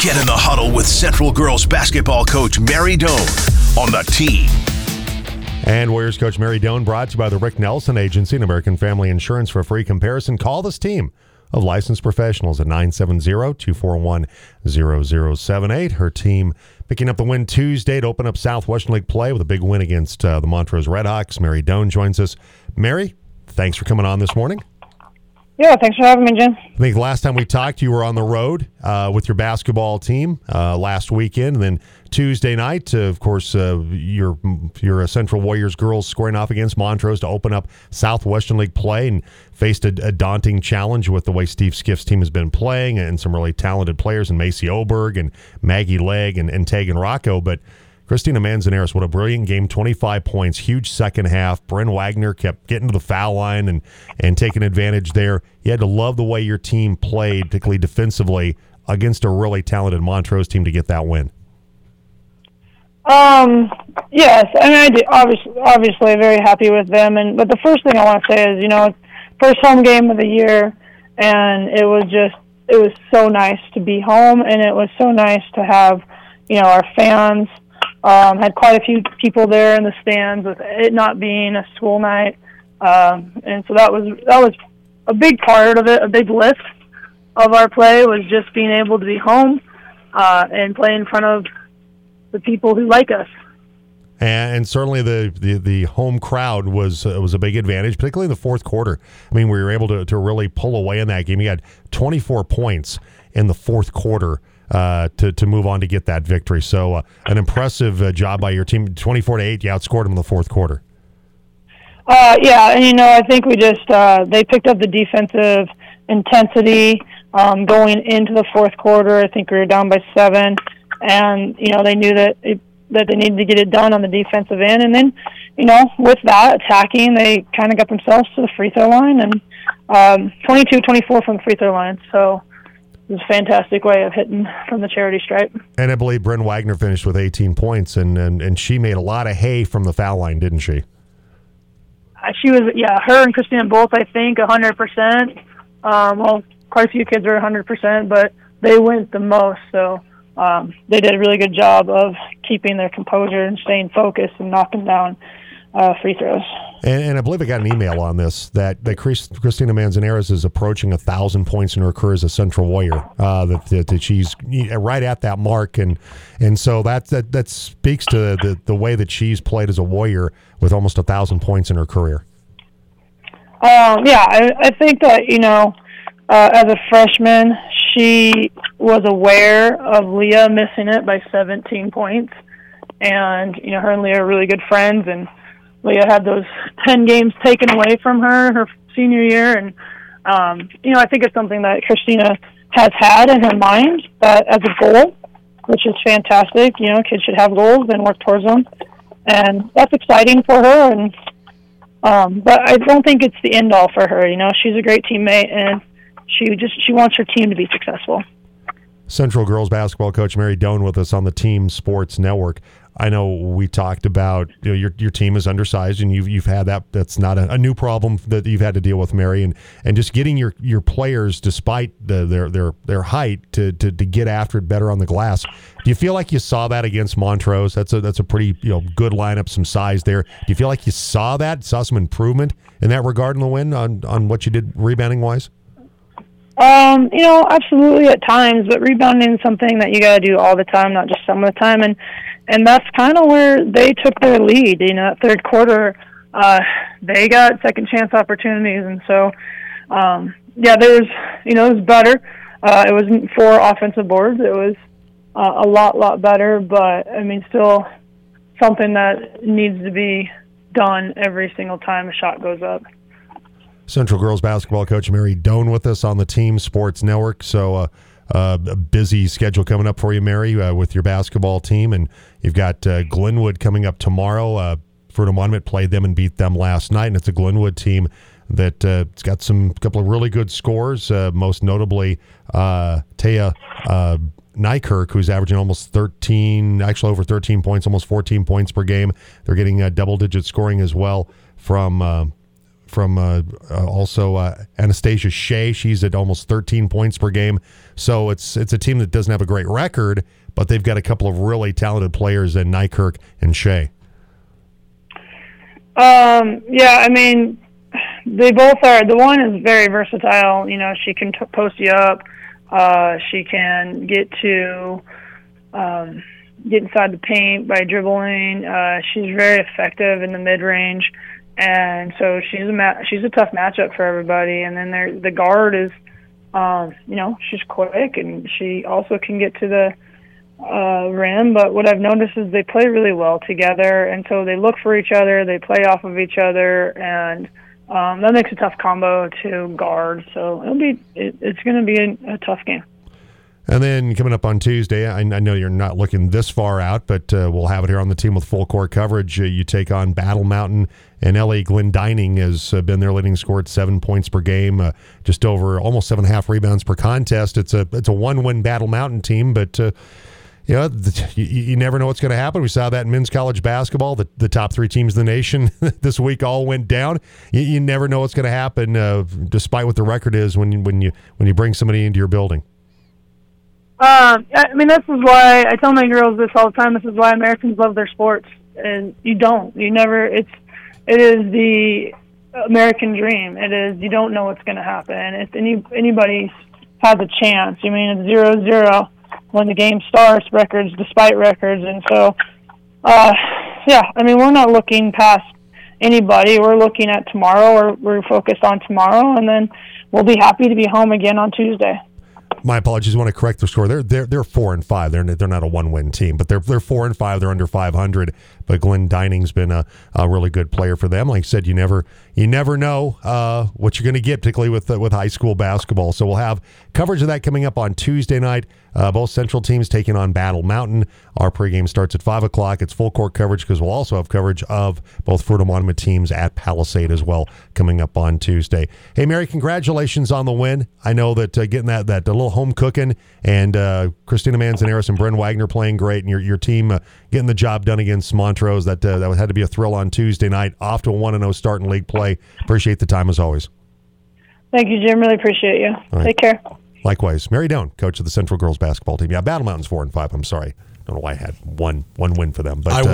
Get in the huddle with Central Girls basketball coach Mary Doane on the team. And Warriors coach Mary Doane brought to you by the Rick Nelson Agency and American Family Insurance for a free comparison. Call this team of licensed professionals at 970-241-0078. Her team picking up the win Tuesday to open up Southwestern League play with a big win against uh, the Montrose Redhawks. Mary Doane joins us. Mary, thanks for coming on this morning. Yeah, thanks for having me, Jim. I think last time we talked, you were on the road uh, with your basketball team uh, last weekend, and then Tuesday night, uh, of course, uh, your your Central Warriors girls scoring off against Montrose to open up Southwestern League play, and faced a, a, daunting challenge with the way Steve Skiff's team has been playing, and some really talented players, and Macy Oberg and Maggie Legg and, and Tegan Rocco, but Christina Manzanares, what a brilliant game. 25 points, huge second half. Bryn Wagner kept getting to the foul line and, and taking advantage there. You had to love the way your team played, particularly defensively, against a really talented Montrose team to get that win. Um, yes, I mean, I do, obviously, obviously very happy with them. And but the first thing I want to say is, you know, first home game of the year, and it was just, it was so nice to be home, and it was so nice to have, you know, our fans um, had quite a few people there in the stands with it not being a school night, um, and so that was that was a big part of it. A big lift of our play was just being able to be home uh, and play in front of the people who like us. And, certainly the, the, the home crowd was uh, was a big advantage, particularly in the fourth quarter. I mean, we were able to, to really pull away in that game. You had 24 points in the fourth quarter uh, to to move on to get that victory. So uh, an impressive uh, job by your team. Twenty four to eight, you outscored them in the fourth quarter. Uh, yeah, and you know I think we just they picked up the defensive intensity um, going into the fourth quarter. I think we were down by seven, and you know they knew that it, that they needed to get it done on the defensive end, and then you know with that attacking, they kind of got themselves to the free throw line and um, 22-24 from the free throw line. So was a fantastic way of hitting from the charity stripe. And I believe Bryn Wagner finished with 18 points, and, and, and she made a lot of hay from the foul line, didn't she? Uh, she was, yeah, her and Christina both, I think, 100%. Um, well, quite a few kids were 100%, but they went the most, so um, they did a really good job of keeping their composure and staying focused and knocking down uh, free throws. And, and, I believe I got an email on this that, that Christina Manzanares is approaching a thousand points in her career as a Central Warrior. Uh, that, that, that, she's right at that mark, and and so that that, that speaks to the, the way that she's played as a Warrior with almost a thousand points in her career. Um, yeah, I, I think that you know, uh, as a freshman, she was aware of Leah missing it by 17 points, and you know, her and Leah are really good friends, and Leah had those 10 games taken away from her her senior year. And, um, you know, I think it's something that Christina has had in her mind that as a goal, which is fantastic. You know, kids should have goals and work towards them. And that's exciting for her. And, um, but I don't think it's the end all for her. You know, she's a great teammate and she just, she wants her team to be successful. Central girls basketball coach Mary Doane with us on the Team Sports Network. I know we talked about you know, your your team is undersized, and you've you've had that. That's not a, a, new problem that you've had to deal with, Mary, and, and just getting your, your players, despite the, their their their height, to, to to get after it better on the glass. Do you feel like you saw that against Montrose? That's a that's a pretty you know good lineup, some size there. Do you feel like you saw that, saw some improvement in that regard in the win on on what you did rebounding wise? Um, you know, absolutely at times, but rebounding is something that you got to do all the time, not just some of the time. And and that's kind of where they took their lead. You know, third quarter, uh, they got second chance opportunities, and so um, yeah, there was you know it was better. Uh, it wasn't four offensive boards. It was uh, a lot lot better, but I mean still something that needs to be done every single time a shot goes up. Central girls basketball coach Mary Doane with us on the Team Sports Network. So. Uh, uh, a busy schedule coming up for you, Mary, uh, with your basketball team, and you've got uh, Glenwood coming up tomorrow. Uh, Fruita Monument played them and beat them last night, and it's a Glenwood team that uh, it's got some couple of really good scores. Uh, most notably, uh, Taya uh, Nykirk, who's averaging almost 13, actually over 13 points, almost 14 points per game. They're getting double digit scoring as well from from uh, uh, also uh, Anastasia Shea. She's at almost 13 points per game. So it's it's a team that doesn't have a great record, but they've got a couple of really talented players in Nykirk and Shea. Um, yeah, I mean, they both are. The one is very versatile. You know, she can t- post you up. Uh, she can get to um, get inside the paint by dribbling. Uh, she's very effective in the mid range, and so she's a ma- she's a tough matchup for everybody. And then there the guard is, um, you know, she's quick and she also can get to the uh, rim. But what I've noticed is they play really well together, and so they look for each other. They play off of each other, and um, that makes a tough combo to guard. So it'll be it, it's going to be a, a tough game. And then coming up on Tuesday, I, I, know you're not looking this far out, but uh, we'll have it here on the team with full court coverage. Uh, you take on Battle Mountain and LA Glendining has uh, been their leading scorer at seven points per game, uh, just over almost seven and a half rebounds per contest. It's a it's a one win Battle Mountain team, but uh, you know, the, you, you, never know what's going to happen. We saw that in men's college basketball. The, the top three teams in the nation this week all went down. You, you never know what's going to happen, uh, despite what the record is when when you when you bring somebody into your building. Um, I mean, this is why I tell my girls this all the time. This is why Americans love their sports, and you don't. You never. It's it is the American dream. It is you don't know what's going to happen. If any anybody has a chance, I mean, it's zero zero when the game starts. Records despite records, and so uh, yeah. I mean, we're not looking past anybody. We're looking at tomorrow. We're we're focused on tomorrow, and then we'll be happy to be home again on Tuesday my apologies. I want to correct the score. They're they're they're four and five. They're they're not a one win team, but they're they're four and five. They're under five hundred. But Glendining's been a, a really good player for them. Like I said, you never you never know uh, what you're going to get, particularly with uh, with high school basketball. So we'll have coverage of that coming up on Tuesday night. Uh, both Central teams taking on Battle Mountain. Our pregame starts at 5 o'clock. It's full court coverage because we'll also have coverage of both Fruita Monument teams at Palisade as well coming up on Tuesday. Hey, Mary, congratulations on the win. I know that uh, getting that, that little home cooking and uh, Christina Manzanares and Bryn Wagner playing great and your, your team uh, getting the job done against Montrose, that, uh, that had to be a thrill on Tuesday night. Off to a 1 0 start in league play. Appreciate the time as always. Thank you, Jim. Really appreciate you. Right. Take care. Likewise, Mary Doane, coach of the Central girls basketball team. Yeah, Battle Mountain's four and five. I'm sorry, I don't know why I had one one win for them, but. Uh,